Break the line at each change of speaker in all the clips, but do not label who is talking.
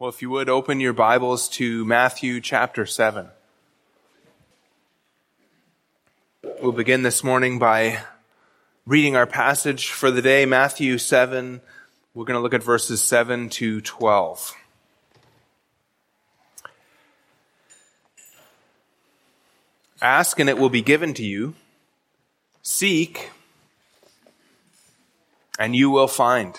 Well, if you would open your Bibles to Matthew chapter 7. We'll begin this morning by reading our passage for the day, Matthew 7. We're going to look at verses 7 to 12. Ask and it will be given to you. Seek and you will find.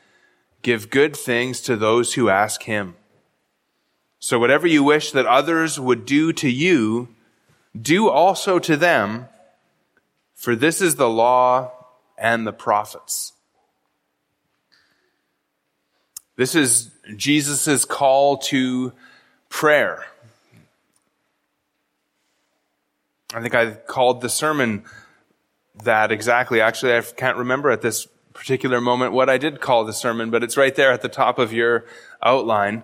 give good things to those who ask him? So whatever you wish that others would do to you, do also to them, for this is the law and the prophets. This is Jesus' call to prayer. I think I called the sermon that exactly. Actually, I can't remember at this particular moment what I did call the sermon, but it's right there at the top of your outline.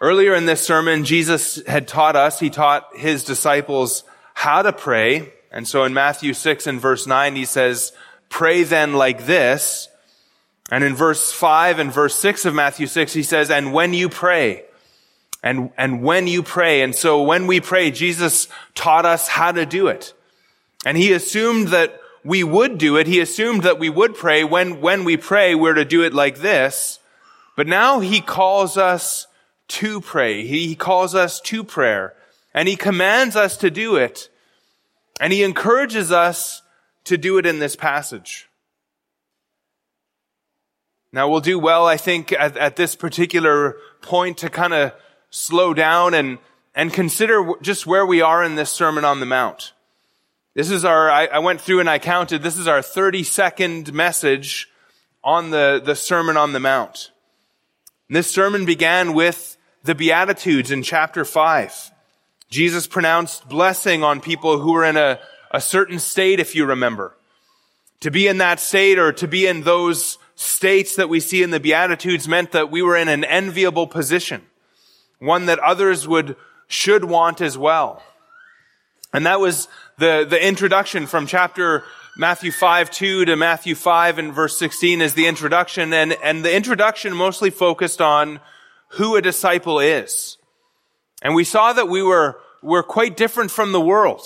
Earlier in this sermon, Jesus had taught us, he taught his disciples how to pray. And so in Matthew 6 and verse 9, he says, pray then like this. And in verse 5 and verse 6 of Matthew 6, he says, and when you pray, and, and when you pray. And so when we pray, Jesus taught us how to do it. And he assumed that we would do it. He assumed that we would pray. When, when we pray, we're to do it like this. But now he calls us to pray. He calls us to prayer. And he commands us to do it. And he encourages us to do it in this passage. Now we'll do well, I think, at, at this particular point to kind of slow down and, and consider just where we are in this Sermon on the Mount. This is our, I, I went through and I counted, this is our 30 second message on the, the Sermon on the Mount. And this sermon began with the Beatitudes in chapter 5. Jesus pronounced blessing on people who were in a, a certain state, if you remember. To be in that state or to be in those states that we see in the Beatitudes meant that we were in an enviable position one that others would, should want as well. And that was the, the introduction from chapter Matthew 5, 2 to Matthew 5 and verse 16 is the introduction. And, and the introduction mostly focused on who a disciple is. And we saw that we were, were quite different from the world.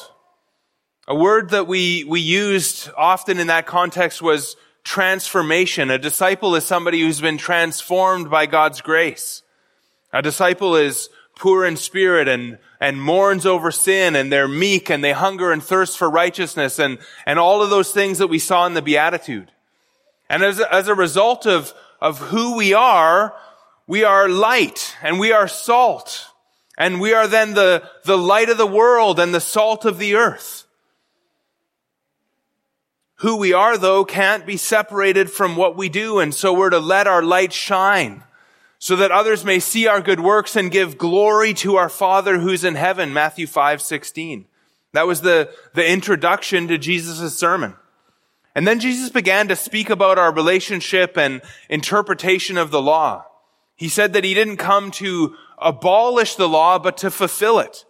A word that we, we used often in that context was transformation. A disciple is somebody who's been transformed by God's grace. A disciple is poor in spirit and, and mourns over sin and they're meek and they hunger and thirst for righteousness and, and all of those things that we saw in the Beatitude. And as, as a result of, of who we are, we are light and we are salt and we are then the, the light of the world and the salt of the earth. Who we are though can't be separated from what we do and so we're to let our light shine so that others may see our good works and give glory to our Father who's in heaven, Matthew 5, 16. That was the, the introduction to Jesus' sermon. And then Jesus began to speak about our relationship and interpretation of the law. He said that he didn't come to abolish the law, but to fulfill it.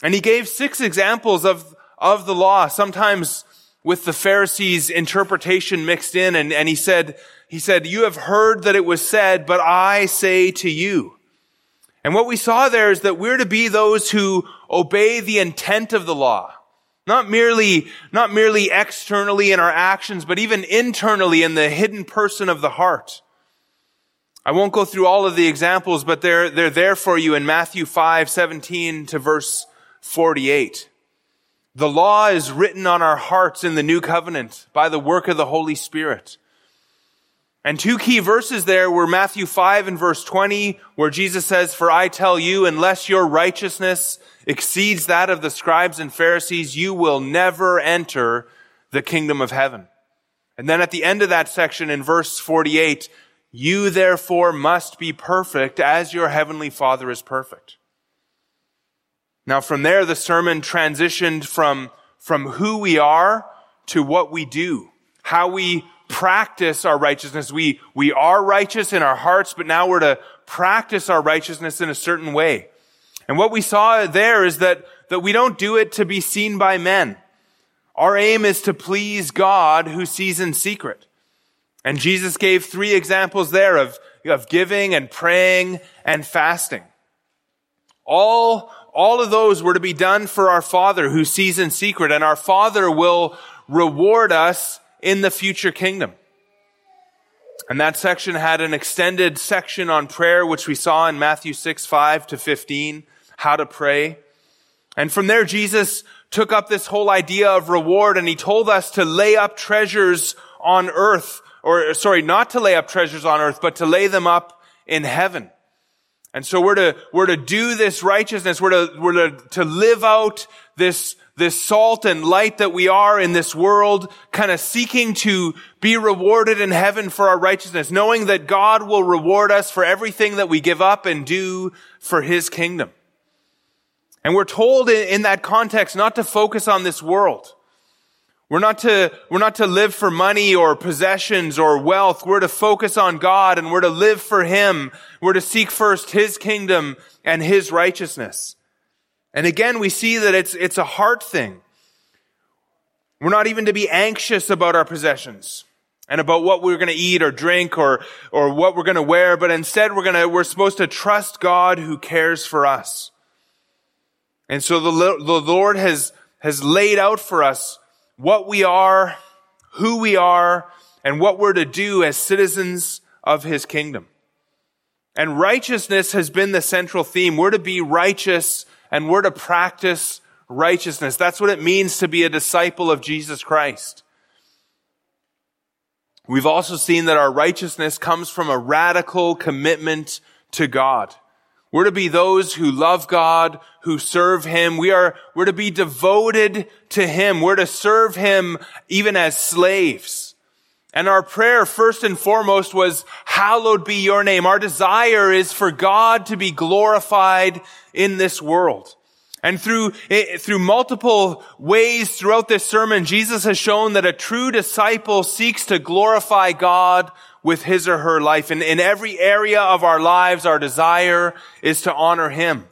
And he gave six examples of, of the law, sometimes with the Pharisees' interpretation mixed in. And, and he said, he said, you have heard that it was said, but I say to you. And what we saw there is that we're to be those who obey the intent of the law. Not merely, not merely externally in our actions, but even internally in the hidden person of the heart. I won't go through all of the examples, but they're, they're there for you in Matthew 5, 17 to verse 48. The law is written on our hearts in the new covenant by the work of the Holy Spirit. And two key verses there were Matthew 5 and verse 20, where Jesus says, For I tell you, unless your righteousness exceeds that of the scribes and Pharisees, you will never enter the kingdom of heaven. And then at the end of that section in verse 48, You therefore must be perfect as your heavenly Father is perfect. Now from there, the sermon transitioned from, from who we are to what we do, how we practice our righteousness. We, we are righteous in our hearts, but now we're to practice our righteousness in a certain way. And what we saw there is that, that we don't do it to be seen by men. Our aim is to please God who sees in secret. And Jesus gave three examples there of, of giving and praying and fasting. All, all of those were to be done for our Father who sees in secret, and our Father will reward us in the future kingdom. And that section had an extended section on prayer, which we saw in Matthew 6, 5 to 15, how to pray. And from there, Jesus took up this whole idea of reward and he told us to lay up treasures on earth or sorry, not to lay up treasures on earth, but to lay them up in heaven. And so we're to, we're to do this righteousness. We're to, we're to, to live out this, this salt and light that we are in this world, kind of seeking to be rewarded in heaven for our righteousness, knowing that God will reward us for everything that we give up and do for His kingdom. And we're told in, that context not to focus on this world. We're not to, we're not to live for money or possessions or wealth. We're to focus on God and we're to live for Him. We're to seek first His kingdom and His righteousness. And again, we see that it's, it's a heart thing. We're not even to be anxious about our possessions and about what we're going to eat or drink or, or what we're going to wear, but instead we're going to, we're supposed to trust God who cares for us. And so the, the Lord has, has laid out for us what we are, who we are, and what we're to do as citizens of his kingdom. And righteousness has been the central theme. We're to be righteous and we're to practice righteousness. That's what it means to be a disciple of Jesus Christ. We've also seen that our righteousness comes from a radical commitment to God. We're to be those who love God, who serve Him. We are, we're to be devoted to Him. We're to serve Him even as slaves. And our prayer first and foremost was, hallowed be your name. Our desire is for God to be glorified in this world. And through, eh, through multiple ways throughout this sermon, Jesus has shown that a true disciple seeks to glorify God with his or her life. And in every area of our lives, our desire is to honor him.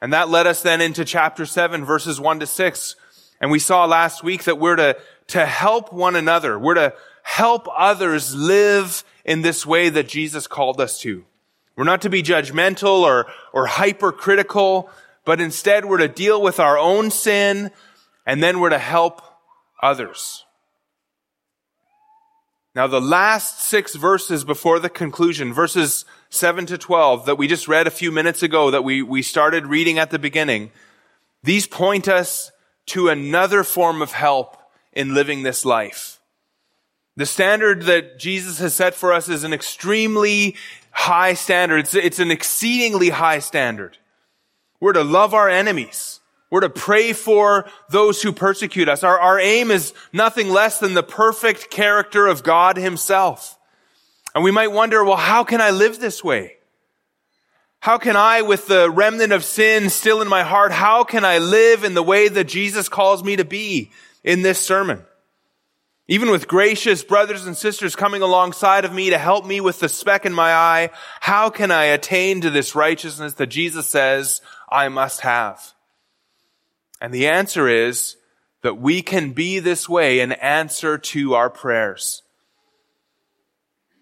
And that led us then into chapter 7, verses 1 to 6. And we saw last week that we're to, to help one another. We're to help others live in this way that Jesus called us to. We're not to be judgmental or, or hypercritical, but instead we're to deal with our own sin and then we're to help others. Now, the last six verses before the conclusion, verses 7 to 12, that we just read a few minutes ago, that we, we started reading at the beginning, these point us to another form of help in living this life. The standard that Jesus has set for us is an extremely high standard. It's, it's an exceedingly high standard. We're to love our enemies. We're to pray for those who persecute us. Our, our aim is nothing less than the perfect character of God himself. And we might wonder, well, how can I live this way? How can I, with the remnant of sin still in my heart, how can I live in the way that Jesus calls me to be in this sermon? Even with gracious brothers and sisters coming alongside of me to help me with the speck in my eye, how can I attain to this righteousness that Jesus says I must have? And the answer is that we can be this way in answer to our prayers.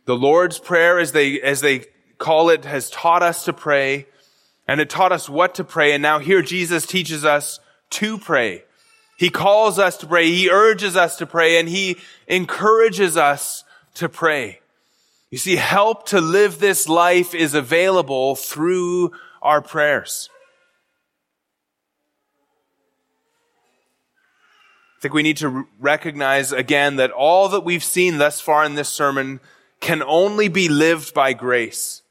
The Lord's Prayer, as they, as they call it, has taught us to pray, and it taught us what to pray, and now here Jesus teaches us to pray. He calls us to pray, He urges us to pray, and He encourages us to pray. You see, help to live this life is available through our prayers. I think we need to recognize again that all that we've seen thus far in this sermon can only be lived by grace.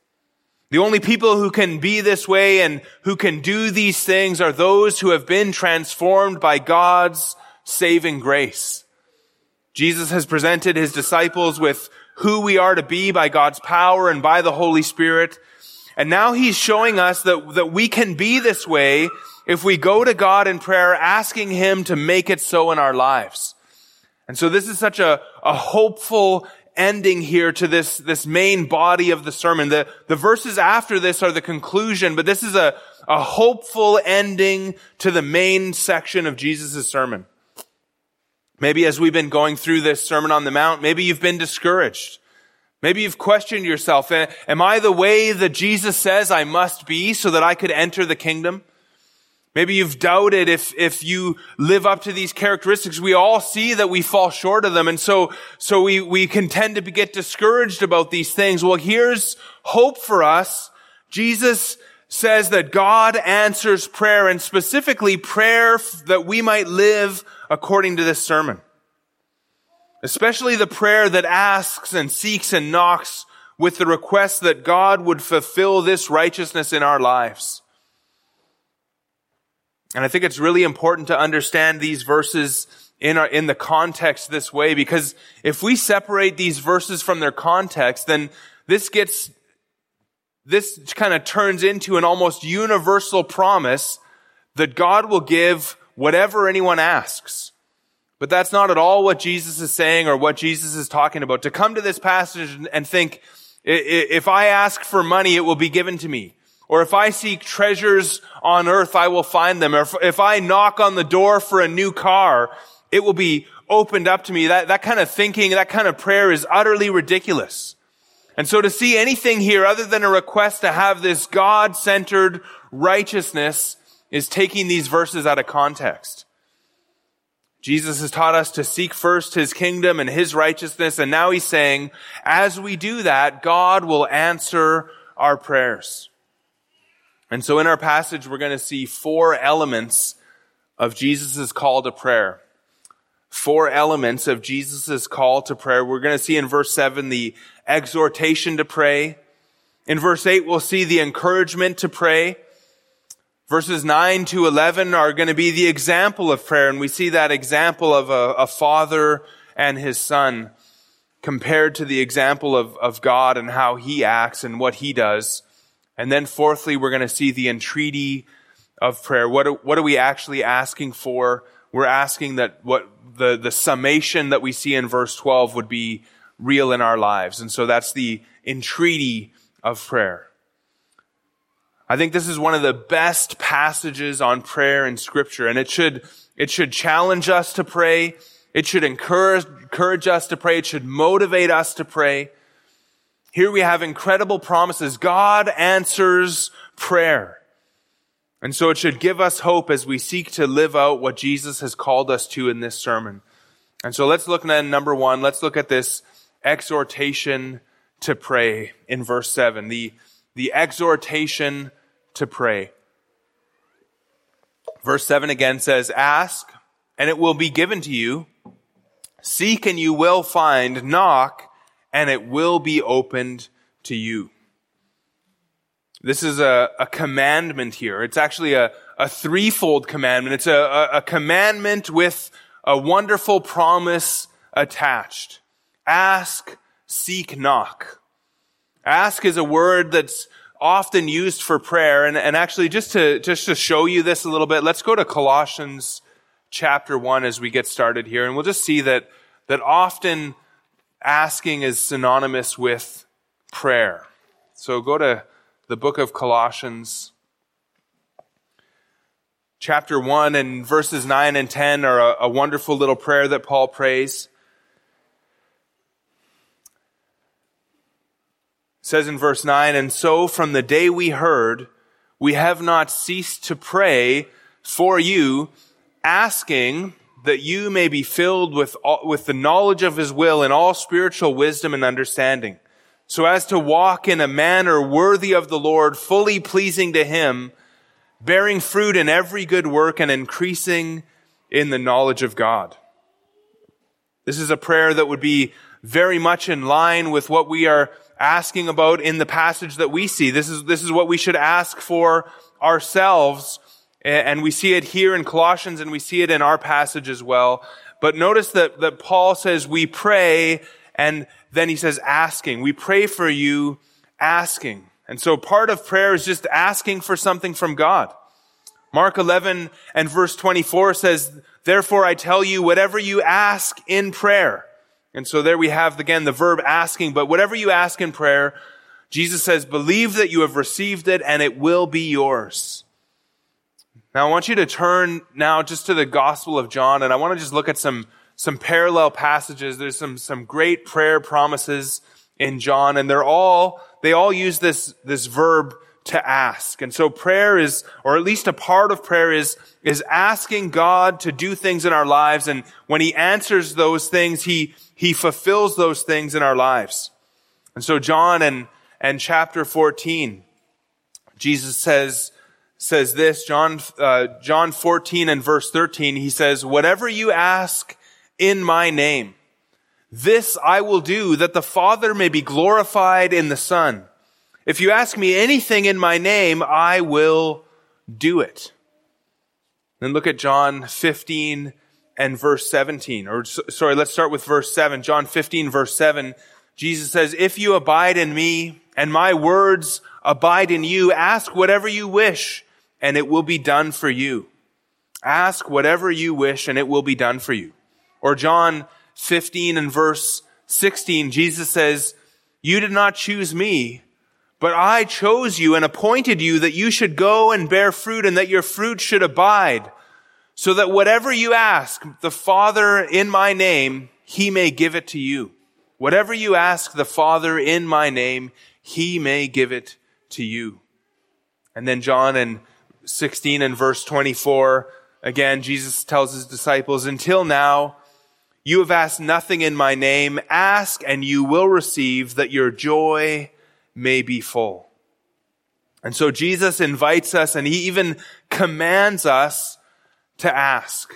The only people who can be this way and who can do these things are those who have been transformed by God's saving grace. Jesus has presented his disciples with who we are to be by God's power and by the Holy Spirit. And now he's showing us that, that we can be this way if we go to God in prayer, asking him to make it so in our lives. And so this is such a, a hopeful ending here to this, this main body of the sermon. The, the verses after this are the conclusion, but this is a, a hopeful ending to the main section of Jesus' sermon. Maybe as we've been going through this Sermon on the Mount, maybe you've been discouraged. Maybe you've questioned yourself. Am I the way that Jesus says I must be so that I could enter the kingdom? Maybe you've doubted if, if you live up to these characteristics. We all see that we fall short of them. And so, so we, we can tend to get discouraged about these things. Well, here's hope for us. Jesus says that God answers prayer and specifically prayer that we might live according to this sermon. Especially the prayer that asks and seeks and knocks with the request that God would fulfill this righteousness in our lives. And I think it's really important to understand these verses in our, in the context this way, because if we separate these verses from their context, then this gets, this kind of turns into an almost universal promise that God will give whatever anyone asks. But that's not at all what Jesus is saying or what Jesus is talking about. To come to this passage and think, if I ask for money, it will be given to me. Or if I seek treasures on earth, I will find them. Or if, I knock on the door for a new car, it will be opened up to me. That, that kind of thinking, that kind of prayer is utterly ridiculous. And so to see anything here other than a request to have this God-centered righteousness is taking these verses out of context. Jesus has taught us to seek first his kingdom and his righteousness, and now he's saying, as we do that, God will answer our prayers. And so in our passage, we're going to see four elements of Jesus' call to prayer. Four elements of Jesus' call to prayer. We're going to see in verse 7 the exhortation to pray. In verse 8, we'll see the encouragement to pray. Verses 9 to 11 are going to be the example of prayer, and we see that example of a, a father and his son compared to the example of, of God and how he acts and what he does. And then fourthly, we're going to see the entreaty of prayer. What are, what are we actually asking for? We're asking that what the, the summation that we see in verse 12 would be real in our lives. And so that's the entreaty of prayer. I think this is one of the best passages on prayer in scripture and it should, it should challenge us to pray. It should encourage, encourage us to pray. It should motivate us to pray. Here we have incredible promises. God answers prayer. And so it should give us hope as we seek to live out what Jesus has called us to in this sermon. And so let's look at number one. Let's look at this exhortation to pray in verse seven. The, the exhortation to pray. Verse seven again says, ask and it will be given to you. Seek and you will find. Knock and it will be opened to you. This is a, a commandment here. It's actually a, a threefold commandment. It's a, a, a commandment with a wonderful promise attached. Ask, seek, knock. Ask is a word that's often used for prayer. And, and actually, just to, just to show you this a little bit, let's go to Colossians chapter one as we get started here. And we'll just see that, that often asking is synonymous with prayer. So go to the book of Colossians. Chapter 1 and verses 9 and 10 are a, a wonderful little prayer that Paul prays. Says in verse 9, And so from the day we heard, we have not ceased to pray for you, asking that you may be filled with, all, with the knowledge of his will and all spiritual wisdom and understanding, so as to walk in a manner worthy of the Lord, fully pleasing to him, bearing fruit in every good work and increasing in the knowledge of God. This is a prayer that would be very much in line with what we are asking about in the passage that we see. This is, this is what we should ask for ourselves and we see it here in Colossians and we see it in our passage as well. But notice that, that Paul says we pray and then he says asking. We pray for you asking. And so part of prayer is just asking for something from God. Mark 11 and verse 24 says, Therefore I tell you, whatever you ask in prayer. And so there we have again the verb asking, but whatever you ask in prayer, Jesus says, believe that you have received it and it will be yours. Now I want you to turn now just to the Gospel of John and I want to just look at some, some parallel passages. There's some, some great prayer promises in John and they're all, they all use this, this verb to ask. And so prayer is, or at least a part of prayer is, is asking God to do things in our lives. And when He answers those things, He, He fulfills those things in our lives. And so John and, and chapter 14, Jesus says, says this, John, uh, John 14 and verse 13, He says, whatever you ask in my name, this I will do that the Father may be glorified in the Son. If you ask me anything in my name, I will do it. Then look at John 15 and verse 17. Or sorry, let's start with verse 7. John 15 verse 7. Jesus says, If you abide in me and my words abide in you, ask whatever you wish and it will be done for you. Ask whatever you wish and it will be done for you. Or John 15 and verse 16, Jesus says, You did not choose me, but I chose you and appointed you that you should go and bear fruit and that your fruit should abide, so that whatever you ask the Father in my name, he may give it to you. Whatever you ask the Father in my name, he may give it to you. And then John in 16 and verse 24, again, Jesus tells his disciples, until now, you have asked nothing in my name. Ask and you will receive that your joy may be full. And so Jesus invites us and he even commands us to ask.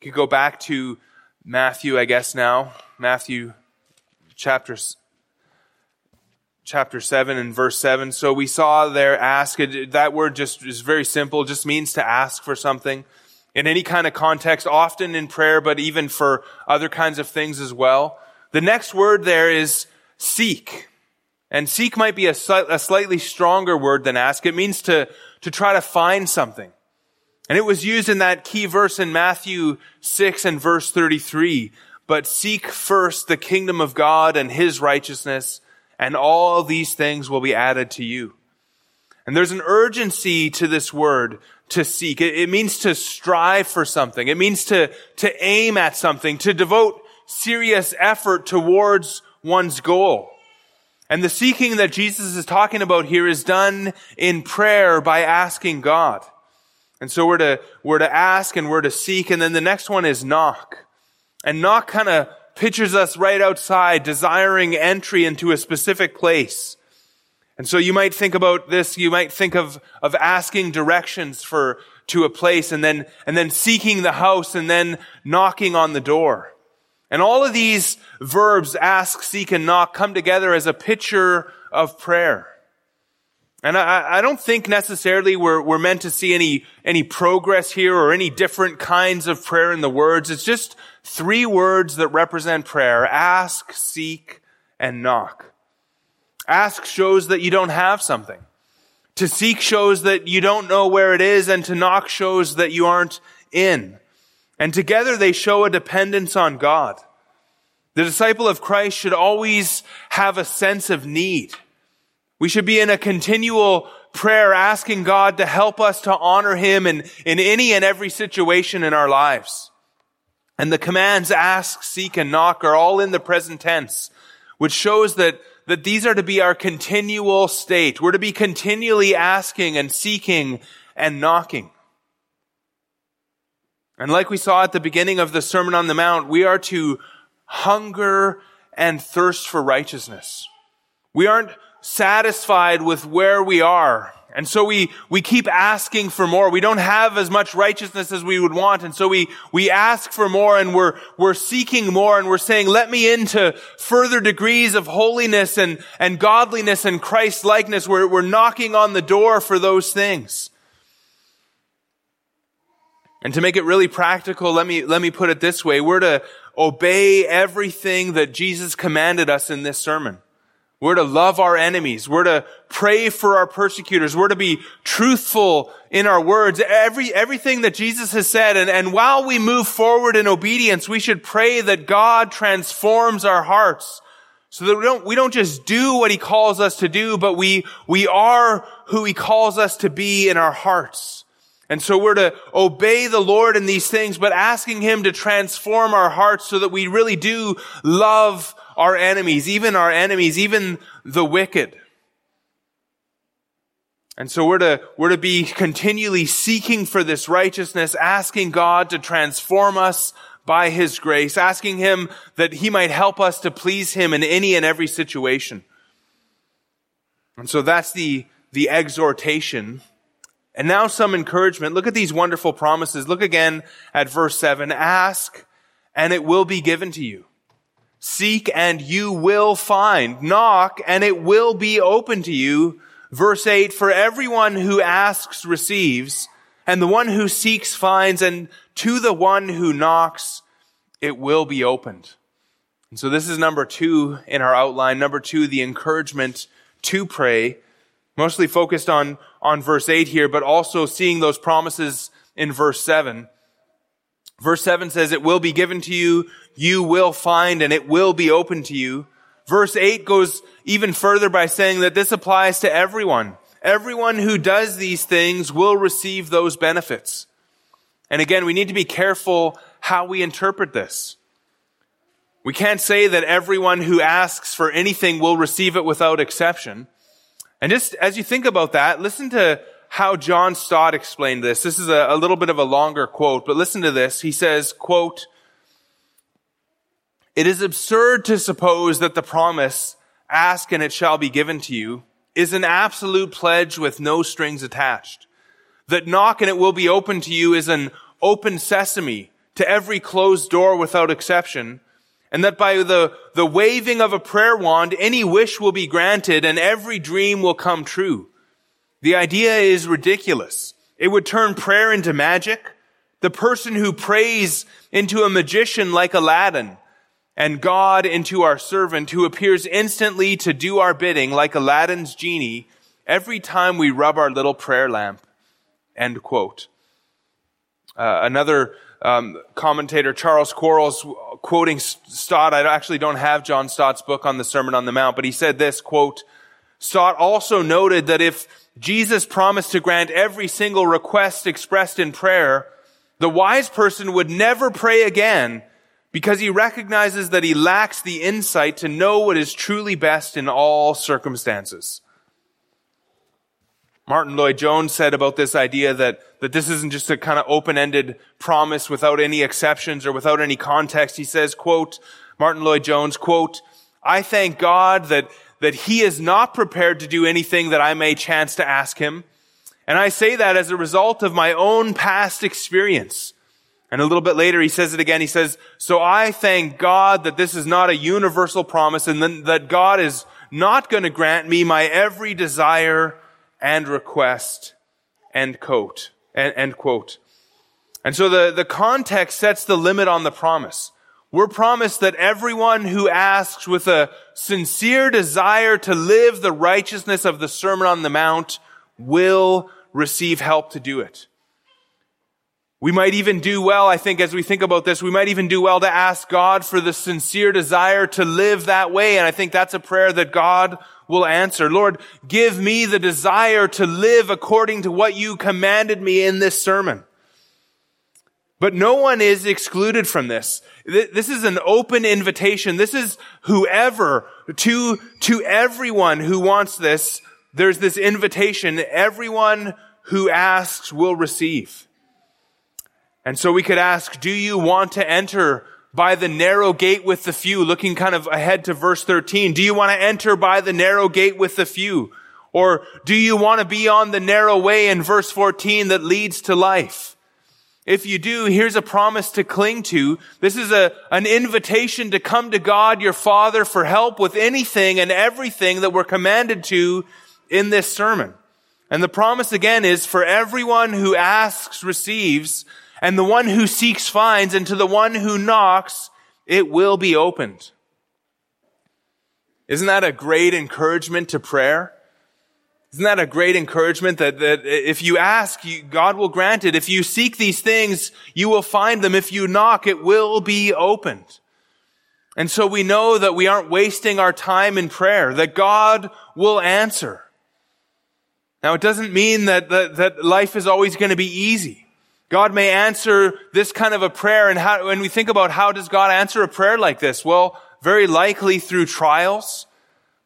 You could go back to Matthew, I guess now. Matthew chapter, chapter 7 and verse 7. So we saw there ask. That word just is very simple, just means to ask for something. In any kind of context, often in prayer, but even for other kinds of things as well. The next word there is seek. And seek might be a, a, slightly stronger word than ask. It means to, to try to find something. And it was used in that key verse in Matthew 6 and verse 33. But seek first the kingdom of God and his righteousness, and all these things will be added to you. And there's an urgency to this word to seek. It, it means to strive for something. It means to, to aim at something, to devote serious effort towards one's goal. And the seeking that Jesus is talking about here is done in prayer by asking God. And so we're to, we're to ask and we're to seek. And then the next one is knock. And knock kind of pictures us right outside, desiring entry into a specific place. And so you might think about this, you might think of, of asking directions for, to a place and then, and then seeking the house and then knocking on the door. And all of these verbs, ask, seek, and knock, come together as a picture of prayer. And I, I don't think necessarily we're, we're meant to see any, any progress here or any different kinds of prayer in the words. It's just three words that represent prayer. Ask, seek, and knock. Ask shows that you don't have something. To seek shows that you don't know where it is, and to knock shows that you aren't in. And together they show a dependence on God. The disciple of Christ should always have a sense of need. We should be in a continual prayer asking God to help us to honor Him in, in any and every situation in our lives. And the commands ask, seek, and knock are all in the present tense, which shows that, that these are to be our continual state. We're to be continually asking and seeking and knocking. And like we saw at the beginning of the Sermon on the Mount, we are to hunger and thirst for righteousness. We aren't satisfied with where we are. And so we, we keep asking for more. We don't have as much righteousness as we would want. And so we, we ask for more and we're, we're seeking more and we're saying, let me into further degrees of holiness and, and godliness and Christ likeness. We're, we're knocking on the door for those things. And to make it really practical, let me, let me put it this way. We're to obey everything that Jesus commanded us in this sermon. We're to love our enemies. We're to pray for our persecutors. We're to be truthful in our words. Every, everything that Jesus has said. And, and while we move forward in obedience, we should pray that God transforms our hearts so that we don't, we don't just do what he calls us to do, but we, we are who he calls us to be in our hearts. And so we're to obey the Lord in these things, but asking him to transform our hearts so that we really do love our enemies, even our enemies, even the wicked. And so we're to, we're to be continually seeking for this righteousness, asking God to transform us by His grace, asking Him that He might help us to please Him in any and every situation. And so that's the, the exhortation. And now some encouragement. Look at these wonderful promises. Look again at verse 7. Ask, and it will be given to you. Seek and you will find. Knock and it will be open to you. Verse 8, for everyone who asks receives, and the one who seeks finds, and to the one who knocks it will be opened. And so this is number two in our outline. Number two, the encouragement to pray, mostly focused on, on verse 8 here, but also seeing those promises in verse 7. Verse 7 says, It will be given to you, you will find, and it will be open to you. Verse 8 goes even further by saying that this applies to everyone. Everyone who does these things will receive those benefits. And again, we need to be careful how we interpret this. We can't say that everyone who asks for anything will receive it without exception. And just as you think about that, listen to how John Stott explained this. This is a, a little bit of a longer quote, but listen to this. He says, quote, it is absurd to suppose that the promise, ask and it shall be given to you, is an absolute pledge with no strings attached. That knock and it will be open to you is an open sesame to every closed door without exception. And that by the, the waving of a prayer wand, any wish will be granted and every dream will come true. The idea is ridiculous. It would turn prayer into magic. The person who prays into a magician like Aladdin and God into our servant who appears instantly to do our bidding like Aladdin's genie every time we rub our little prayer lamp. End quote. Uh, another um, commentator, Charles Quarles, quoting Stott, I actually don't have John Stott's book on the Sermon on the Mount, but he said this, quote, Stott also noted that if Jesus promised to grant every single request expressed in prayer, the wise person would never pray again because he recognizes that he lacks the insight to know what is truly best in all circumstances. Martyn Lloyd-Jones said about this idea that, that this isn't just a kind of open-ended promise without any exceptions or without any context. He says, quote, Martyn Lloyd-Jones, quote, I thank God that, that he is not prepared to do anything that I may chance to ask him. And I say that as a result of my own past experience. And a little bit later, he says it again. He says, so I thank God that this is not a universal promise and that God is not going to grant me my every desire and request, end quote, end quote. And so the, the context sets the limit on the promise. We're promised that everyone who asks with a sincere desire to live the righteousness of the Sermon on the Mount will receive help to do it. We might even do well, I think, as we think about this, we might even do well to ask God for the sincere desire to live that way. And I think that's a prayer that God will answer. Lord, give me the desire to live according to what you commanded me in this sermon. But no one is excluded from this. This is an open invitation. This is whoever, to, to everyone who wants this, there's this invitation. Everyone who asks will receive. And so we could ask, do you want to enter by the narrow gate with the few, looking kind of ahead to verse 13. Do you want to enter by the narrow gate with the few? Or do you want to be on the narrow way in verse 14 that leads to life? If you do, here's a promise to cling to. This is a, an invitation to come to God, your Father, for help with anything and everything that we're commanded to in this sermon. And the promise again is for everyone who asks receives, and the one who seeks finds, and to the one who knocks, it will be opened. Isn't that a great encouragement to prayer? Isn't that a great encouragement that, that if you ask, you, God will grant it. If you seek these things, you will find them. If you knock, it will be opened. And so we know that we aren't wasting our time in prayer, that God will answer. Now it doesn't mean that, that, that life is always going to be easy. God may answer this kind of a prayer and how, when we think about how does God answer a prayer like this? Well, very likely through trials,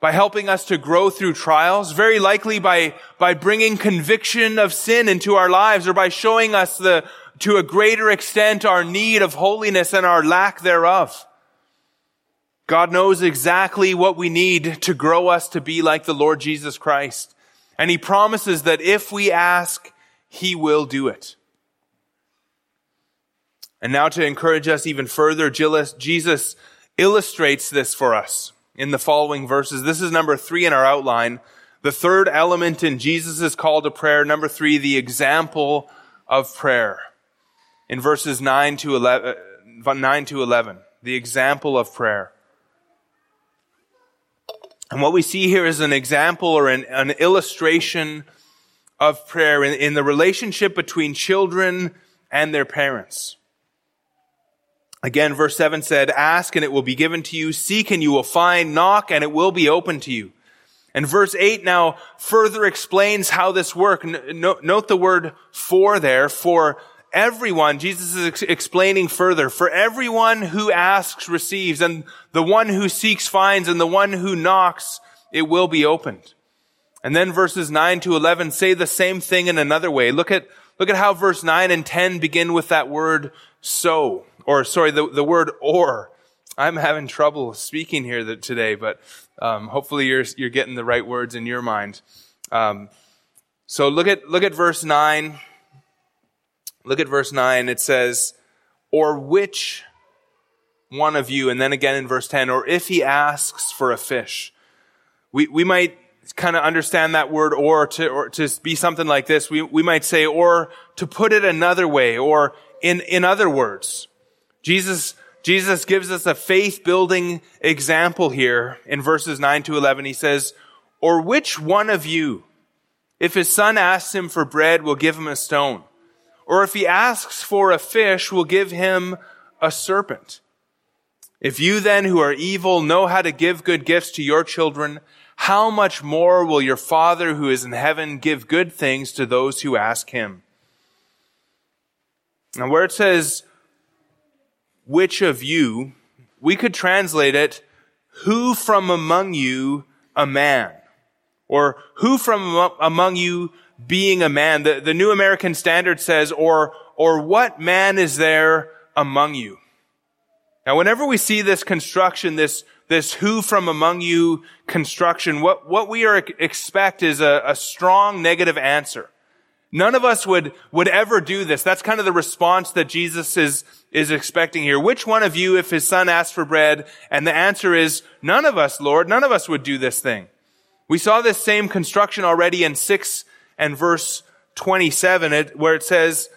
by helping us to grow through trials, very likely by, by bringing conviction of sin into our lives or by showing us the, to a greater extent our need of holiness and our lack thereof. God knows exactly what we need to grow us to be like the Lord Jesus Christ. And he promises that if we ask, he will do it. And now to encourage us even further, Jesus illustrates this for us in the following verses. This is number three in our outline. The third element in Jesus' call to prayer. Number three, the example of prayer. In verses 9 to 11, uh, 9 to 11, the example of prayer. And what we see here is an example or an, an illustration of prayer in, in the relationship between children and their parents. Again, verse 7 said, Ask and it will be given to you, seek and you will find, knock and it will be open to you. And verse 8 now further explains how this works. Note the word for there, for everyone, Jesus is ex- explaining further, for everyone who asks receives, and the one who seeks finds, and the one who knocks, it will be opened. And then verses 9 to 11 say the same thing in another way. Look at, look at how verse 9 and 10 begin with that word so or sorry, the, the word or. I'm having trouble speaking here today, but um, hopefully you're you're getting the right words in your mind. Um, so look at look at verse nine. Look at verse nine. It says, "Or which one of you?" And then again in verse ten, "Or if he asks for a fish." We we might kind of understand that word "or" to or to be something like this. We we might say, "Or to put it another way," or in in other words. Jesus, Jesus gives us a faith building example here in verses 9 to 11. He says, or which one of you, if his son asks him for bread, will give him a stone? Or if he asks for a fish, will give him a serpent? If you then who are evil know how to give good gifts to your children, how much more will your Father who is in heaven give good things to those who ask him? Now where it says, which of you, we could translate it, who from among you a man? Or who from among you being a man? The, the New American Standard says, or, or what man is there among you? Now, whenever we see this construction, this, this who from among you construction, what, what we are expect is a, a strong negative answer. None of us would, would ever do this. That's kind of the response that Jesus is, is expecting here. Which one of you, if his son asks for bread, and the answer is, none of us, Lord, none of us would do this thing. We saw this same construction already in 6 and verse 27, where it says,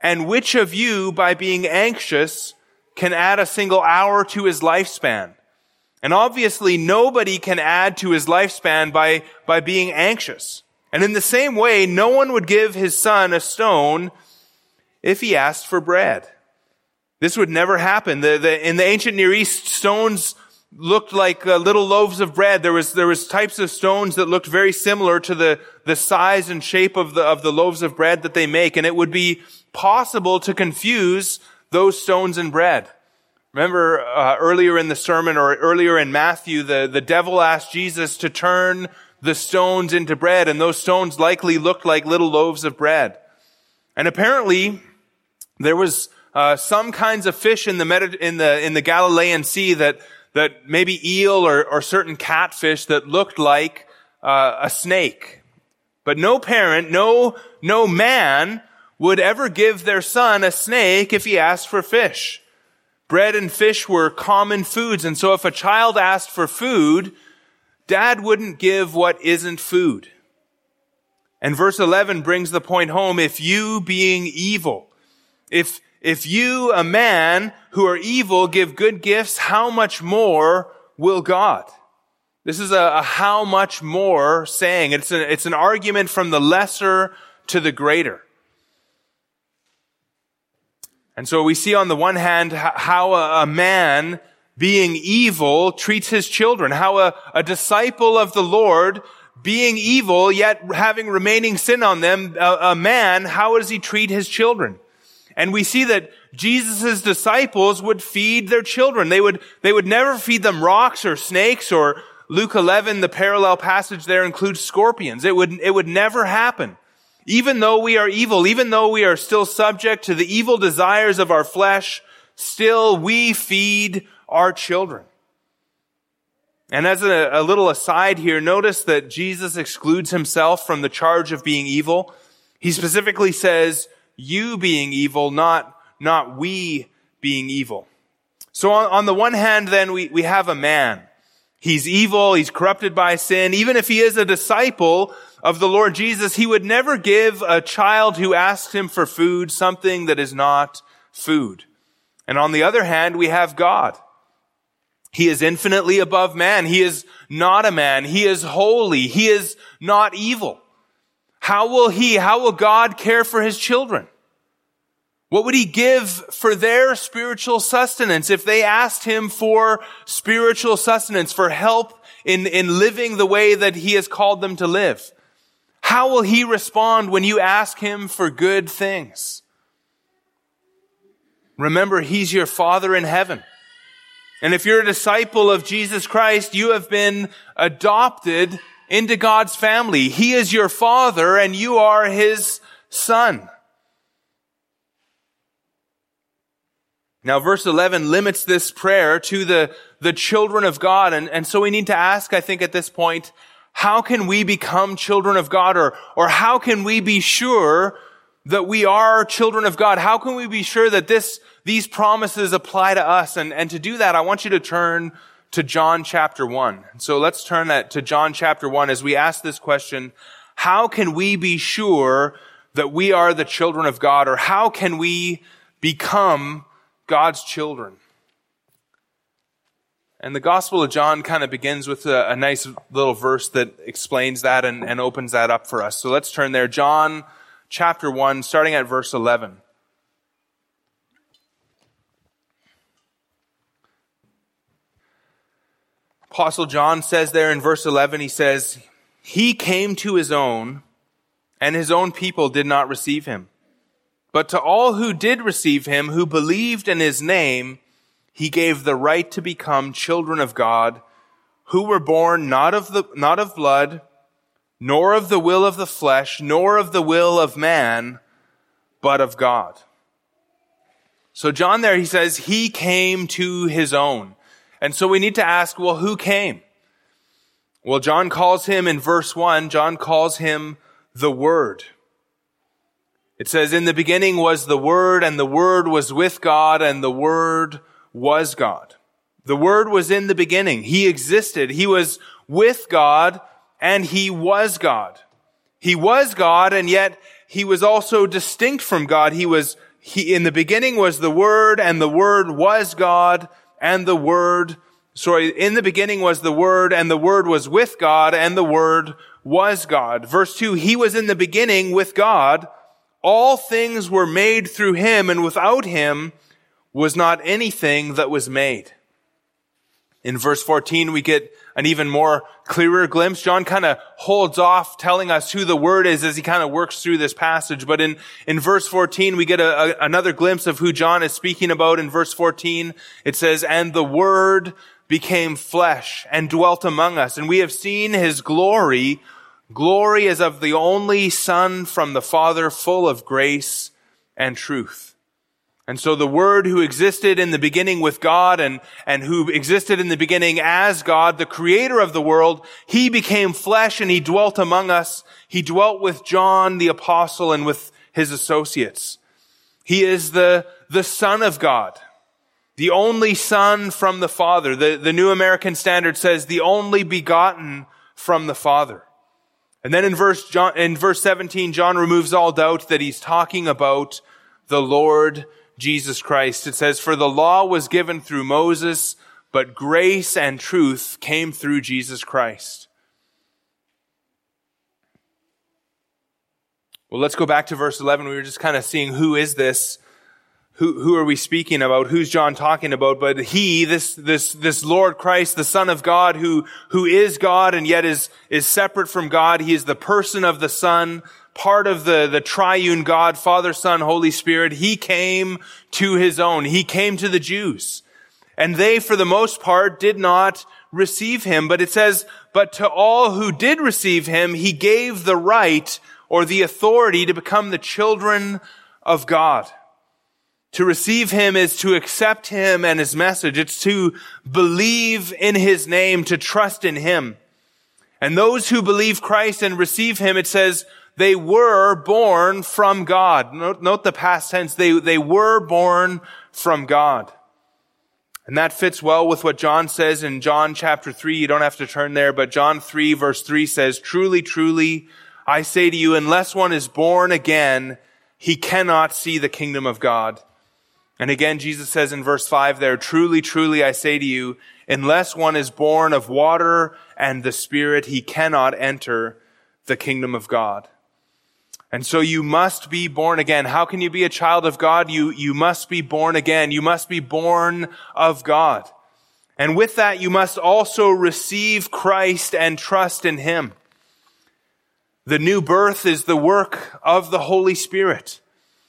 and which of you, by being anxious, can add a single hour to his lifespan? And obviously nobody can add to his lifespan by, by being anxious. And in the same way, no one would give his son a stone if he asked for bread. This would never happen. The, the, in the ancient Near East, stones looked like uh, little loaves of bread. There was, there was types of stones that looked very similar to the, the size and shape of the, of the loaves of bread that they make. And it would be possible to confuse those stones and bread. Remember, uh, earlier in the sermon or earlier in Matthew, the, the devil asked Jesus to turn the stones into bread, and those stones likely looked like little loaves of bread. And apparently, there was uh, some kinds of fish in the, Medi- in the in the Galilean Sea that that maybe eel or, or certain catfish that looked like uh, a snake. But no parent, no no man would ever give their son a snake if he asked for fish. Bread and fish were common foods, and so if a child asked for food, Dad wouldn't give what isn't food. And verse 11 brings the point home. If you being evil, if, if you, a man who are evil, give good gifts, how much more will God? This is a, a how much more saying. It's, a, it's an argument from the lesser to the greater. And so we see on the one hand how a, a man being evil treats his children, how a, a disciple of the Lord being evil, yet having remaining sin on them, a, a man, how does he treat his children? And we see that Jesus' disciples would feed their children. They would, they would never feed them rocks or snakes or Luke 11, the parallel passage there includes scorpions. It would, it would never happen. Even though we are evil, even though we are still subject to the evil desires of our flesh, still we feed our children. And as a, a, little aside here, notice that Jesus excludes himself from the charge of being evil. He specifically says, you being evil, not, not we being evil. So on, on the one hand, then we, we have a man. He's evil. He's corrupted by sin. Even if he is a disciple of the Lord Jesus, he would never give a child who asks him for food something that is not food. And on the other hand, we have God. He is infinitely above man. He is not a man. He is holy. He is not evil. How will he, how will God care for his children? What would he give for their spiritual sustenance if they asked him for spiritual sustenance, for help in, in living the way that he has called them to live? How will he respond when you ask him for good things? Remember, he's your father in heaven. And if you're a disciple of Jesus Christ, you have been adopted into God's family. He is your father and you are his son. Now, verse 11 limits this prayer to the, the children of God. And, and so we need to ask, I think, at this point, how can we become children of God? Or, or how can we be sure that we are children of God? How can we be sure that this these promises apply to us. And, and to do that, I want you to turn to John chapter 1. So let's turn that to John chapter 1 as we ask this question, how can we be sure that we are the children of God or how can we become God's children? And the Gospel of John kind of begins with a, a nice little verse that explains that and, and opens that up for us. So let's turn there. John chapter 1, starting at verse 11. Apostle John says there in verse 11, he says, He came to his own, and his own people did not receive him. But to all who did receive him, who believed in his name, he gave the right to become children of God, who were born not of the, not of blood, nor of the will of the flesh, nor of the will of man, but of God. So John there, he says, he came to his own. And so we need to ask, well, who came? Well, John calls him in verse one, John calls him the Word. It says, in the beginning was the Word, and the Word was with God, and the Word was God. The Word was in the beginning. He existed. He was with God, and He was God. He was God, and yet He was also distinct from God. He was, he, in the beginning was the Word, and the Word was God, and the Word, sorry, in the beginning was the Word, and the Word was with God, and the Word was God. Verse 2, He was in the beginning with God. All things were made through Him, and without Him was not anything that was made. In verse 14, we get an even more clearer glimpse. John kind of holds off telling us who the word is as he kind of works through this passage. But in, in verse 14, we get a, a, another glimpse of who John is speaking about. In verse 14, it says, and the word became flesh and dwelt among us. And we have seen his glory. Glory as of the only son from the father, full of grace and truth. And so the Word who existed in the beginning with God and, and who existed in the beginning as God, the creator of the world, he became flesh and he dwelt among us. He dwelt with John the apostle and with his associates. He is the, the Son of God, the only Son from the Father. The, the New American Standard says the only begotten from the Father. And then in verse, John, in verse 17, John removes all doubt that he's talking about the Lord Jesus Christ. It says, for the law was given through Moses, but grace and truth came through Jesus Christ. Well, let's go back to verse 11. We were just kind of seeing who is this? Who, who are we speaking about? Who's John talking about? But he, this, this, this Lord Christ, the Son of God, who, who is God and yet is, is separate from God. He is the person of the Son, part of the, the triune God, Father, Son, Holy Spirit. He came to his own. He came to the Jews. And they, for the most part, did not receive him. But it says, but to all who did receive him, he gave the right or the authority to become the children of God. To receive him is to accept him and his message. It's to believe in his name, to trust in him. And those who believe Christ and receive him, it says, they were born from God. Note, note the past tense. They, they were born from God. And that fits well with what John says in John chapter 3. You don't have to turn there, but John 3 verse 3 says, Truly, truly, I say to you, unless one is born again, he cannot see the kingdom of God. And again, Jesus says in verse 5 there, Truly, truly, I say to you, unless one is born of water and the Spirit, he cannot enter the kingdom of God. And so you must be born again. How can you be a child of God? You, you must be born again. You must be born of God. And with that, you must also receive Christ and trust in Him. The new birth is the work of the Holy Spirit.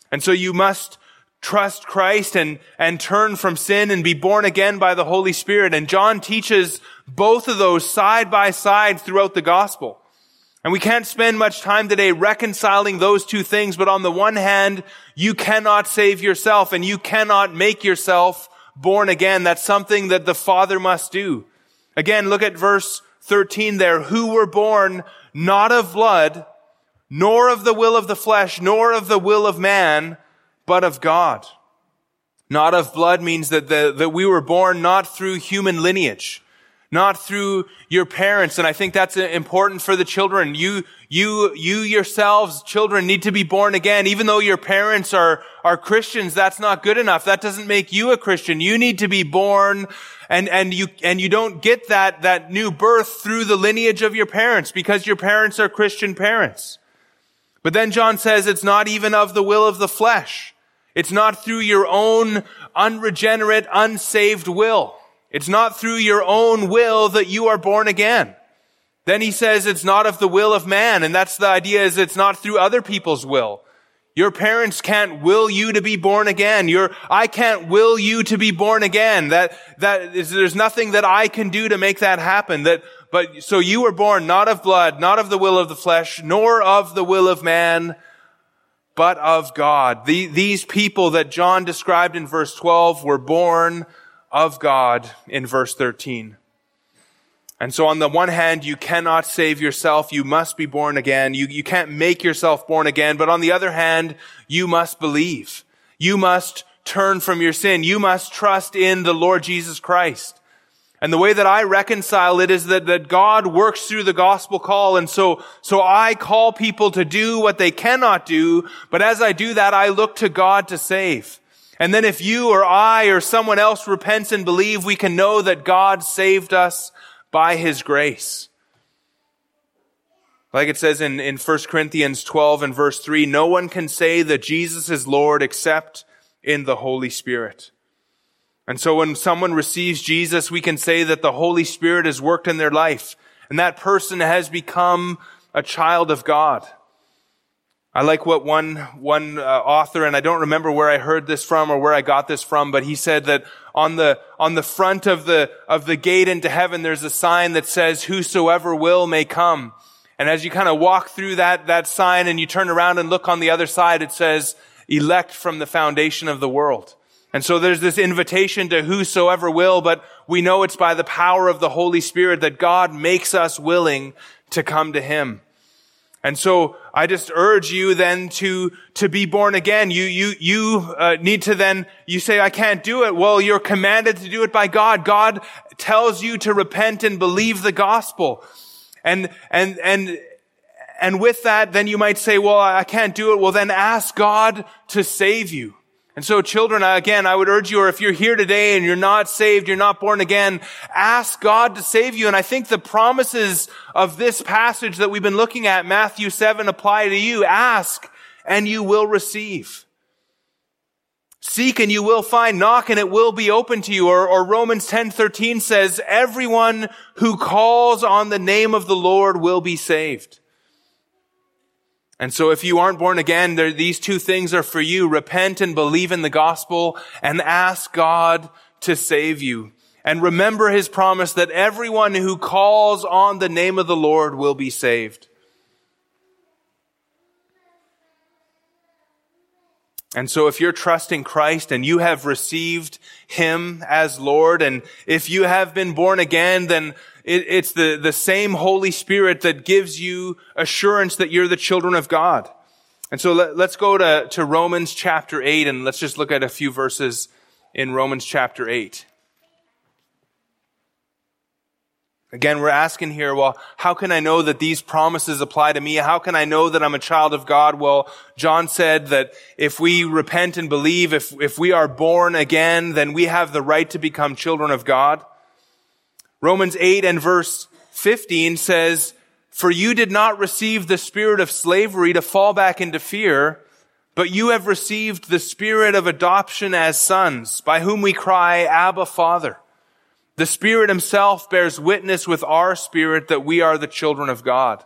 And so you must trust Christ and, and turn from sin and be born again by the Holy Spirit. And John teaches both of those side by side throughout the gospel. And we can't spend much time today reconciling those two things, but on the one hand, you cannot save yourself and you cannot make yourself born again. That's something that the Father must do. Again, look at verse 13 there. Who were born not of blood, nor of the will of the flesh, nor of the will of man, but of God. Not of blood means that the, that we were born not through human lineage not through your parents. And I think that's important for the children. You, you, you yourselves, children, need to be born again. Even though your parents are, are Christians, that's not good enough. That doesn't make you a Christian. You need to be born and, and you, and you don't get that, that new birth through the lineage of your parents because your parents are Christian parents. But then John says it's not even of the will of the flesh. It's not through your own unregenerate, unsaved will. It's not through your own will that you are born again. Then he says it's not of the will of man. And that's the idea is it's not through other people's will. Your parents can't will you to be born again. Your, I can't will you to be born again. That, that is, there's nothing that I can do to make that happen. That, but, so you were born not of blood, not of the will of the flesh, nor of the will of man, but of God. The, these people that John described in verse 12 were born of God in verse 13. And so on the one hand, you cannot save yourself. You must be born again. You, you can't make yourself born again. But on the other hand, you must believe. You must turn from your sin. You must trust in the Lord Jesus Christ. And the way that I reconcile it is that, that God works through the gospel call. And so, so I call people to do what they cannot do. But as I do that, I look to God to save. And then if you or I or someone else repents and believe, we can know that God saved us by his grace. Like it says in, in 1 Corinthians 12 and verse 3, no one can say that Jesus is Lord except in the Holy Spirit. And so when someone receives Jesus, we can say that the Holy Spirit has worked in their life and that person has become a child of God. I like what one, one uh, author, and I don't remember where I heard this from or where I got this from, but he said that on the, on the front of the, of the gate into heaven, there's a sign that says, whosoever will may come. And as you kind of walk through that, that sign and you turn around and look on the other side, it says, elect from the foundation of the world. And so there's this invitation to whosoever will, but we know it's by the power of the Holy Spirit that God makes us willing to come to Him. And so I just urge you then to, to be born again. You, you, you uh, need to then, you say, I can't do it. Well, you're commanded to do it by God. God tells you to repent and believe the gospel. And, and, and, and with that, then you might say, well, I can't do it. Well, then ask God to save you. And so children, again, I would urge you, or if you're here today and you're not saved, you're not born again, ask God to save you. And I think the promises of this passage that we've been looking at, Matthew 7, apply to you. Ask and you will receive. Seek and you will find. Knock and it will be open to you. Or, or Romans 10, 13 says, everyone who calls on the name of the Lord will be saved. And so if you aren't born again, these two things are for you. Repent and believe in the gospel and ask God to save you. And remember his promise that everyone who calls on the name of the Lord will be saved. And so if you're trusting Christ and you have received Him as Lord, and if you have been born again, then it, it's the, the same Holy Spirit that gives you assurance that you're the children of God. And so let, let's go to, to Romans chapter 8 and let's just look at a few verses in Romans chapter 8. Again, we're asking here, well, how can I know that these promises apply to me? How can I know that I'm a child of God? Well, John said that if we repent and believe, if, if we are born again, then we have the right to become children of God. Romans 8 and verse 15 says, For you did not receive the spirit of slavery to fall back into fear, but you have received the spirit of adoption as sons, by whom we cry, Abba, Father. The Spirit Himself bears witness with our spirit that we are the children of God.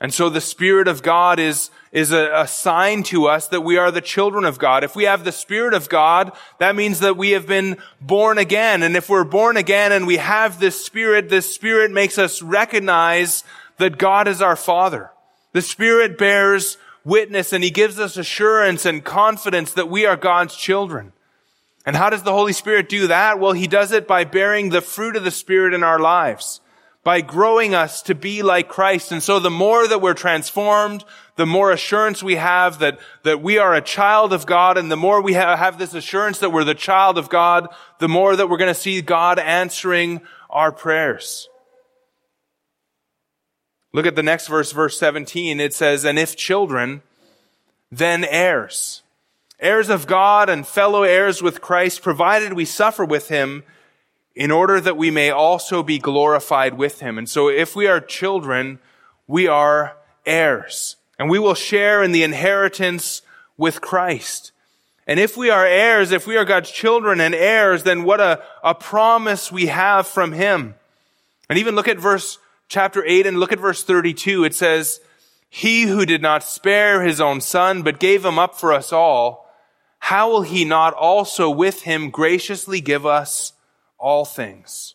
And so the Spirit of God is, is a, a, sign to us that we are the children of God. If we have the Spirit of God, that means that we have been born again. And if we're born again and we have this Spirit, this Spirit makes us recognize that God is our Father. The Spirit bears witness and He gives us assurance and confidence that we are God's children. And how does the Holy Spirit do that? Well, He does it by bearing the fruit of the Spirit in our lives by growing us to be like Christ. And so the more that we're transformed, the more assurance we have that, that we are a child of God. And the more we have this assurance that we're the child of God, the more that we're going to see God answering our prayers. Look at the next verse, verse 17. It says, And if children, then heirs. Heirs of God and fellow heirs with Christ, provided we suffer with him in order that we may also be glorified with him. And so if we are children, we are heirs and we will share in the inheritance with Christ. And if we are heirs, if we are God's children and heirs, then what a, a promise we have from him. And even look at verse chapter 8 and look at verse 32. It says, He who did not spare his own son, but gave him up for us all, how will he not also with him graciously give us all things.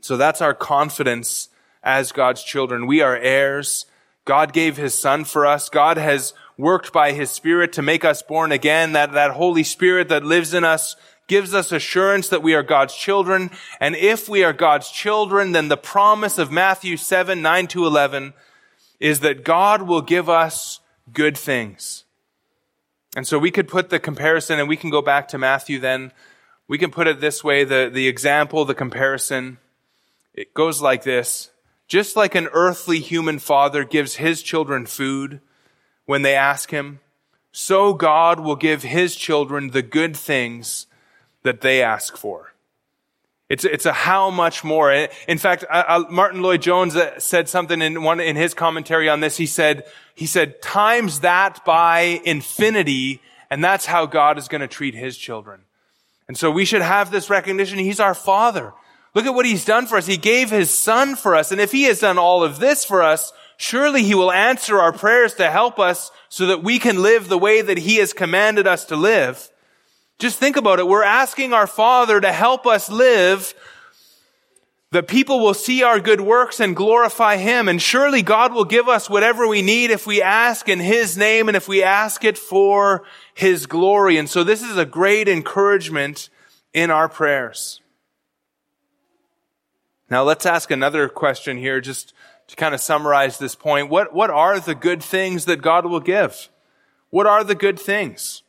So that's our confidence as God's children. We are heirs. God gave his son for us. God has worked by his spirit to make us born again. That, that Holy Spirit that lives in us gives us assurance that we are God's children. And if we are God's children, then the promise of Matthew 7, 9 to 11 is that God will give us good things. And so we could put the comparison and we can go back to Matthew then we can put it this way the, the example, the comparison, it goes like this. Just like an earthly human father gives his children food when they ask him, so God will give his children the good things that they ask for. It's, it's a how much more. In fact, Martyn Lloyd-Jones uh, said something in one, in his commentary on this. He said, he said, times that by infinity, and that's how God is going to treat his children. And so we should have this recognition. He's our Father. Look at what He's done for us. He gave His Son for us. And if He has done all of this for us, surely He will answer our prayers to help us so that we can live the way that He has commanded us to live. Just think about it. We're asking our Father to help us live that people will see our good works and glorify Him. And surely God will give us whatever we need if we ask in His name and if we ask it for His glory. And so this is a great encouragement in our prayers. Now let's ask another question here just to kind of summarize this point. What, what are the good things that God will give? What are the good things?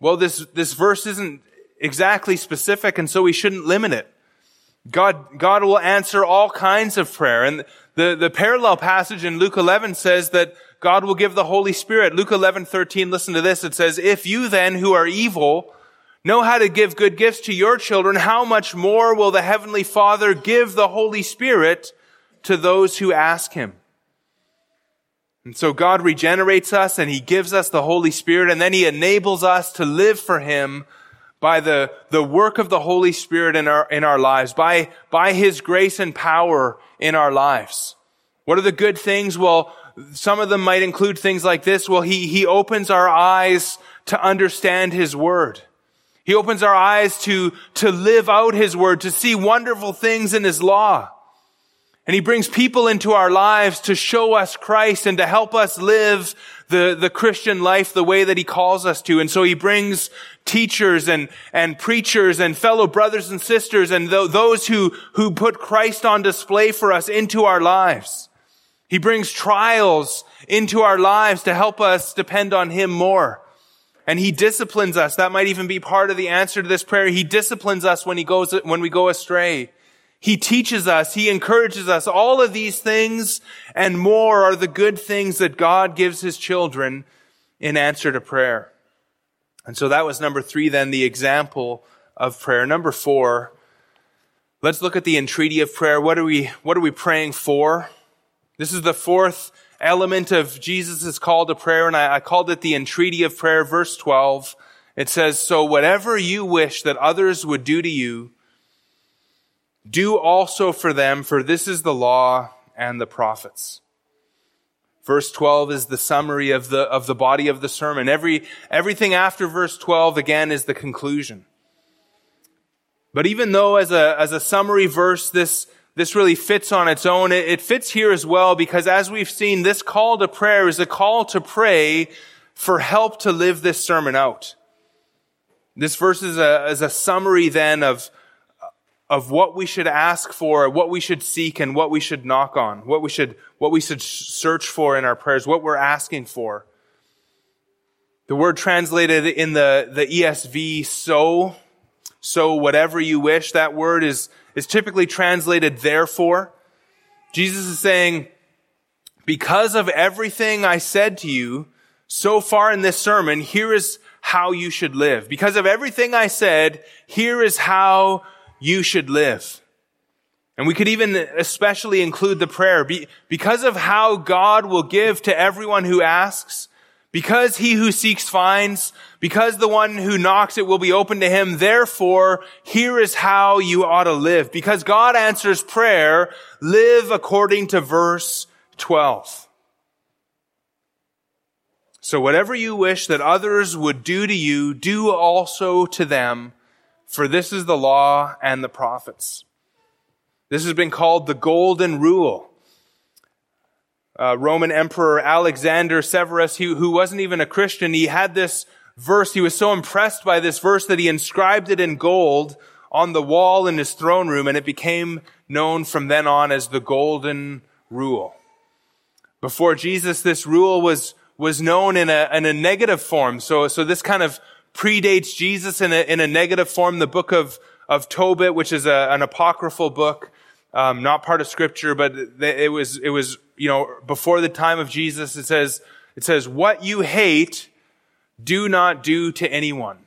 Well, this, this verse isn't exactly specific and so we shouldn't limit it. God, God will answer all kinds of prayer. And The, the parallel passage in Luke 11 says that God will give the Holy Spirit. Luke 11, 13, listen to this. It says, if you then who are evil know how to give good gifts to your children, how much more will the Heavenly Father give the Holy Spirit to those who ask Him? And so God regenerates us and He gives us the Holy Spirit and then He enables us to live for Him by the, the work of the Holy Spirit in our, in our lives, by, by His grace and power in our lives. What are the good things? Well, some of them might include things like this. Well, He, He opens our eyes to understand His Word. He opens our eyes to, to live out His Word, to see wonderful things in His law. And he brings people into our lives to show us Christ and to help us live the, the Christian life the way that he calls us to. And so he brings teachers and, and preachers and fellow brothers and sisters and th- those who, who put Christ on display for us into our lives. He brings trials into our lives to help us depend on him more. And he disciplines us. That might even be part of the answer to this prayer. He disciplines us when he goes, when we go astray. He teaches us. He encourages us. All of these things and more are the good things that God gives his children in answer to prayer. And so that was number three, then the example of prayer. Number four, let's look at the entreaty of prayer. What are we, what are we praying for? This is the fourth element of Jesus' call to prayer, and I, I called it the entreaty of prayer, verse 12. It says, So whatever you wish that others would do to you, do also for them, for this is the law and the prophets. Verse 12 is the summary of the, of the body of the sermon. Every, everything after verse 12 again is the conclusion. But even though as a, as a summary verse, this, this really fits on its own, it, it fits here as well because as we've seen, this call to prayer is a call to pray for help to live this sermon out. This verse is a, is a summary then of, of what we should ask for, what we should seek, and what we should knock on, what we should, what we should search for in our prayers, what we're asking for. The word translated in the, the ESV, so, so whatever you wish, that word is, is typically translated therefore. Jesus is saying, because of everything I said to you so far in this sermon, here is how you should live. Because of everything I said, here is how you should live. And we could even especially include the prayer Be, because of how God will give to everyone who asks, because he who seeks finds, because the one who knocks it will be open to him. Therefore, here is how you ought to live. Because God answers prayer, live according to verse 12. So whatever you wish that others would do to you, do also to them for this is the law and the prophets. This has been called the golden rule. Uh, Roman Emperor Alexander Severus, he, who wasn't even a Christian, he had this verse. He was so impressed by this verse that he inscribed it in gold on the wall in his throne room, and it became known from then on as the golden rule. Before Jesus, this rule was, was known in a, in a negative form. So, so this kind of predates Jesus in a, in a negative form. The book of, of Tobit, which is a, an apocryphal book, um, not part of scripture, but it was, it was, you know, before the time of Jesus. It says, it says, what you hate, do not do to anyone.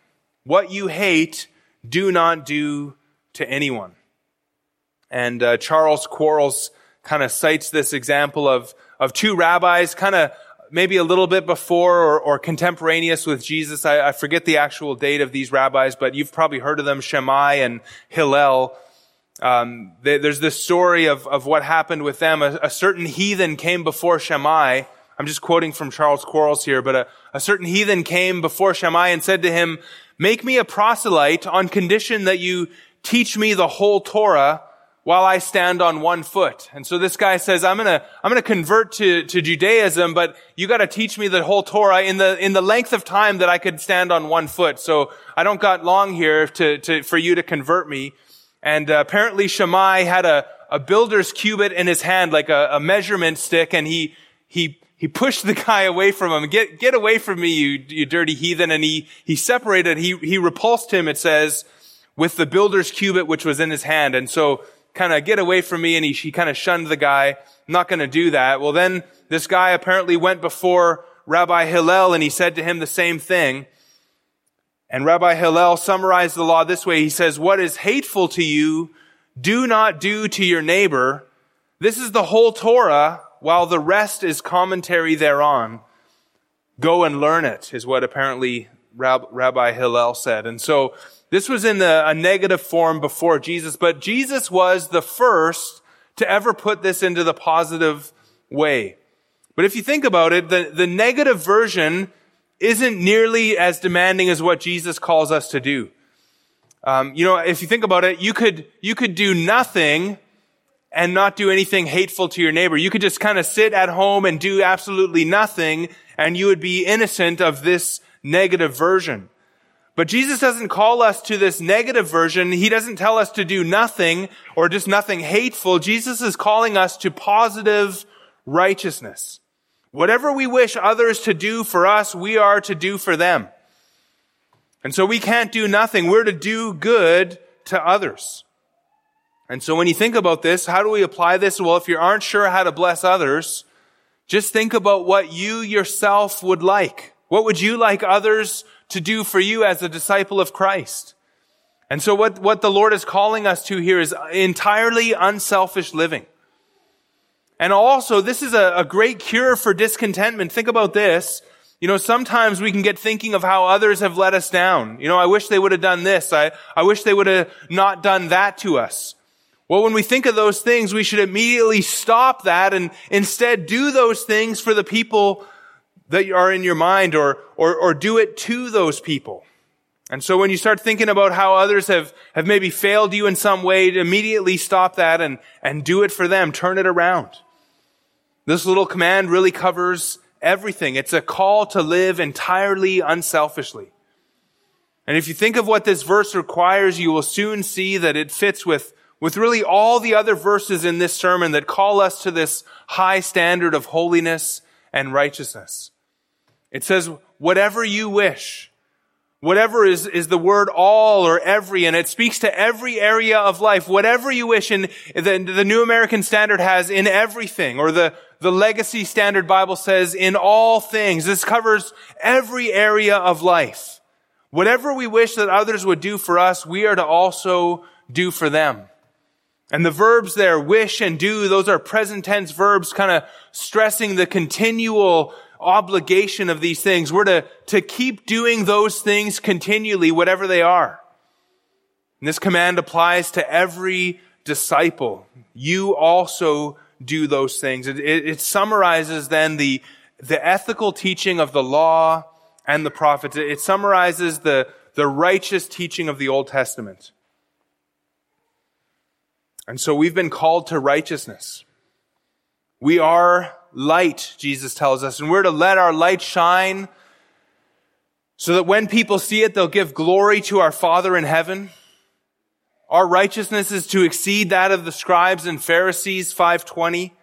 What you hate, do not do to anyone. And uh, Charles Quarles kind of cites this example of of two rabbis, kind of maybe a little bit before or, or contemporaneous with Jesus. I, I, forget the actual date of these rabbis, but you've probably heard of them, Shammai and Hillel. Um, they, there's this story of, of what happened with them. A, a, certain heathen came before Shammai. I'm just quoting from Charles Quarles here, but a, a certain heathen came before Shammai and said to him, make me a proselyte on condition that you teach me the whole Torah while I stand on one foot. And so this guy says, I'm gonna, I'm gonna convert to, to Judaism, but you gotta teach me the whole Torah in the, in the length of time that I could stand on one foot. So I don't got long here to, to, for you to convert me. And uh, apparently Shammai had a, a builder's cubit in his hand, like a, a measurement stick, and he, he, he pushed the guy away from him. Get, get away from me, you, you dirty heathen. And he, he separated, he, he repulsed him, it says, with the builder's cubit, which was in his hand. And so kind of get away from me. And he, he kind of shunned the guy. I'm not going to do that. Well, then this guy apparently went before Rabbi Hillel and he said to him the same thing. And Rabbi Hillel summarized the law this way. He says, what is hateful to you, do not do to your neighbor. This is the whole Torah, while the rest is commentary thereon. Go and learn it, is what apparently Rabbi Hillel said. And so this was in the, a negative form before Jesus, but Jesus was the first to ever put this into the positive way. But if you think about it, the, the negative version isn't nearly as demanding as what Jesus calls us to do. Um, you know, if you think about it, you could, you could do nothing and not do anything hateful to your neighbor. You could just kind of sit at home and do absolutely nothing and you would be innocent of this negative version. But Jesus doesn't call us to this negative version. He doesn't tell us to do nothing or just nothing hateful. Jesus is calling us to positive righteousness. Whatever we wish others to do for us, we are to do for them. And so we can't do nothing. We're to do good to others. And so when you think about this, how do we apply this? Well, if you aren't sure how to bless others, just think about what you yourself would like. What would you like others to do for you as a disciple of Christ? And so what, what the Lord is calling us to here is entirely unselfish living. And also, this is a, a great cure for discontentment. Think about this. You know, sometimes we can get thinking of how others have let us down. You know, I wish they would have done this. I, I wish they would have not done that to us. Well, when we think of those things, we should immediately stop that and instead do those things for the people that are in your mind or, or, or do it to those people. And so when you start thinking about how others have, have maybe failed you in some way, immediately stop that and, and do it for them. Turn it around. This little command really covers everything. It's a call to live entirely unselfishly. And if you think of what this verse requires, you will soon see that it fits with, with really all the other verses in this sermon that call us to this high standard of holiness and righteousness. It says, whatever you wish. Whatever is, is the word all or every, and it speaks to every area of life. Whatever you wish, and the, the New American Standard has in everything, or the, the Legacy Standard Bible says in all things. This covers every area of life. Whatever we wish that others would do for us, we are to also do for them. And the verbs there, wish and do, those are present tense verbs kind of stressing the continual obligation of these things. We're to, to keep doing those things continually, whatever they are. And this command applies to every disciple. You also do those things. It, it, it summarizes then the, the ethical teaching of the law and the prophets. It, it summarizes the, the righteous teaching of the Old Testament. And so we've been called to righteousness. We are light, Jesus tells us, and we're to let our light shine so that when people see it, they'll give glory to our Father in heaven. Our righteousness is to exceed that of the scribes and Pharisees, 520.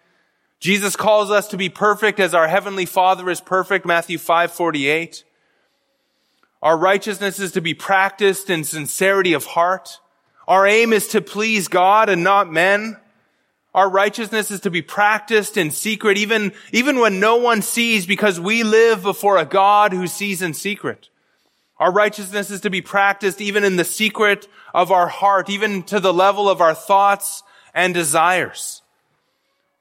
Jesus calls us to be perfect as our heavenly Father is perfect, Matthew 548. Our righteousness is to be practiced in sincerity of heart. Our aim is to please God and not men. Our righteousness is to be practiced in secret, even, even when no one sees, because we live before a God who sees in secret. Our righteousness is to be practiced even in the secret of our heart, even to the level of our thoughts and desires.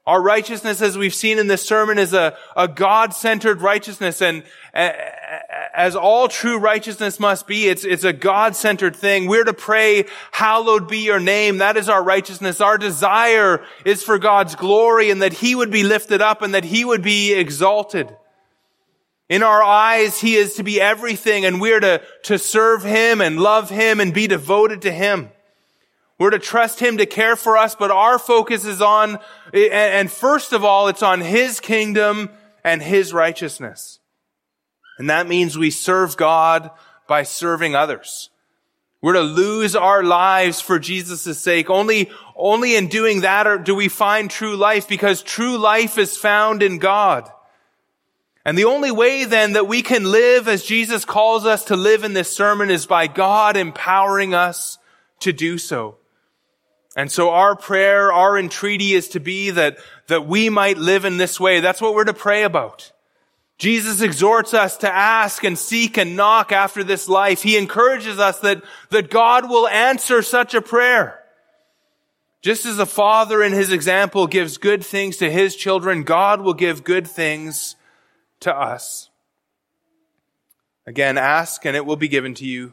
Our righteousness, as we've seen in this sermon, is a, a God-centered righteousness. And as all true righteousness must be, it's, it's a God-centered thing. We're to pray, hallowed be your name. That is our righteousness. Our desire is for God's glory and that He would be lifted up and that He would be exalted. In our eyes, He is to be everything and we're to, to serve Him and love Him and be devoted to Him. We're to trust Him to care for us, but our focus is on, and first of all, it's on His kingdom and His righteousness. And that means we serve God by serving others. We're to lose our lives for Jesus' sake. Only, only in doing that do we find true life because true life is found in God. And the only way then that we can live as Jesus calls us to live in this sermon is by God empowering us to do so. And so our prayer, our entreaty is to be that, that we might live in this way. That's what we're to pray about. Jesus exhorts us to ask and seek and knock after this life. He encourages us that, that God will answer such a prayer. Just as a father in his example gives good things to his children, God will give good things to us. Again, ask and it will be given to you.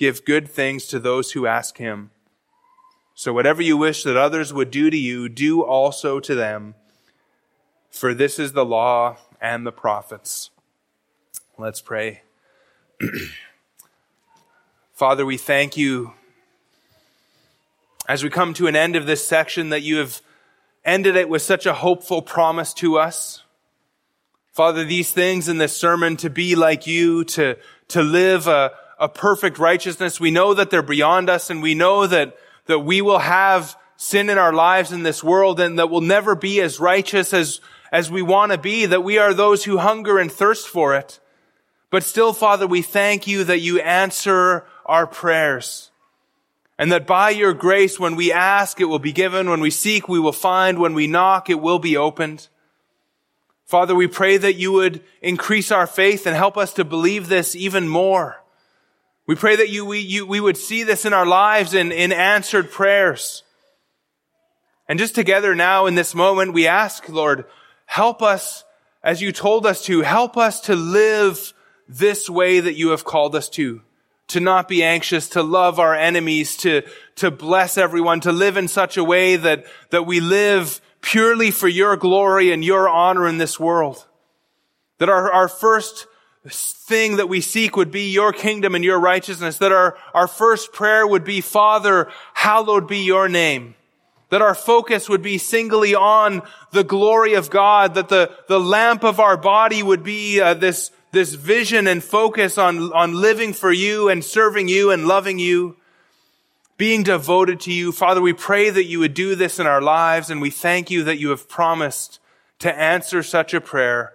give good things to those who ask him? So whatever you wish that others would do to you, do also to them. For this is the law and the prophets. Let's pray. Father, we thank you as we come to an end of this section that you have ended it with such a hopeful promise to us. Father, these things in this sermon to be like you, to, to live a, a perfect righteousness, we know that they're beyond us and we know that, that we will have sin in our lives in this world and that we'll never be as righteous as, as we want to be, that we are those who hunger and thirst for it. But still, Father, we thank you that you answer our prayers. And that by your grace, when we ask, it will be given. When we seek, we will find. When we knock, it will be opened. Father, we pray that you would increase our faith and help us to believe this even more. We pray that you, we, you, we would see this in our lives in, in answered prayers. And just together now in this moment, we ask, Lord, help us as you told us to, help us to live this way that you have called us to. To not be anxious, to love our enemies, to, to bless everyone, to live in such a way that, that we live purely for your glory and your honor in this world. That our, our first thing that we seek would be your kingdom and your righteousness. That our, our first prayer would be, Father, hallowed be your name. That our focus would be singly on the glory of God. That the, the lamp of our body would be uh, this, this vision and focus on, on living for you and serving you and loving you being devoted to you. Father, we pray that you would do this in our lives, and we thank you that you have promised to answer such a prayer.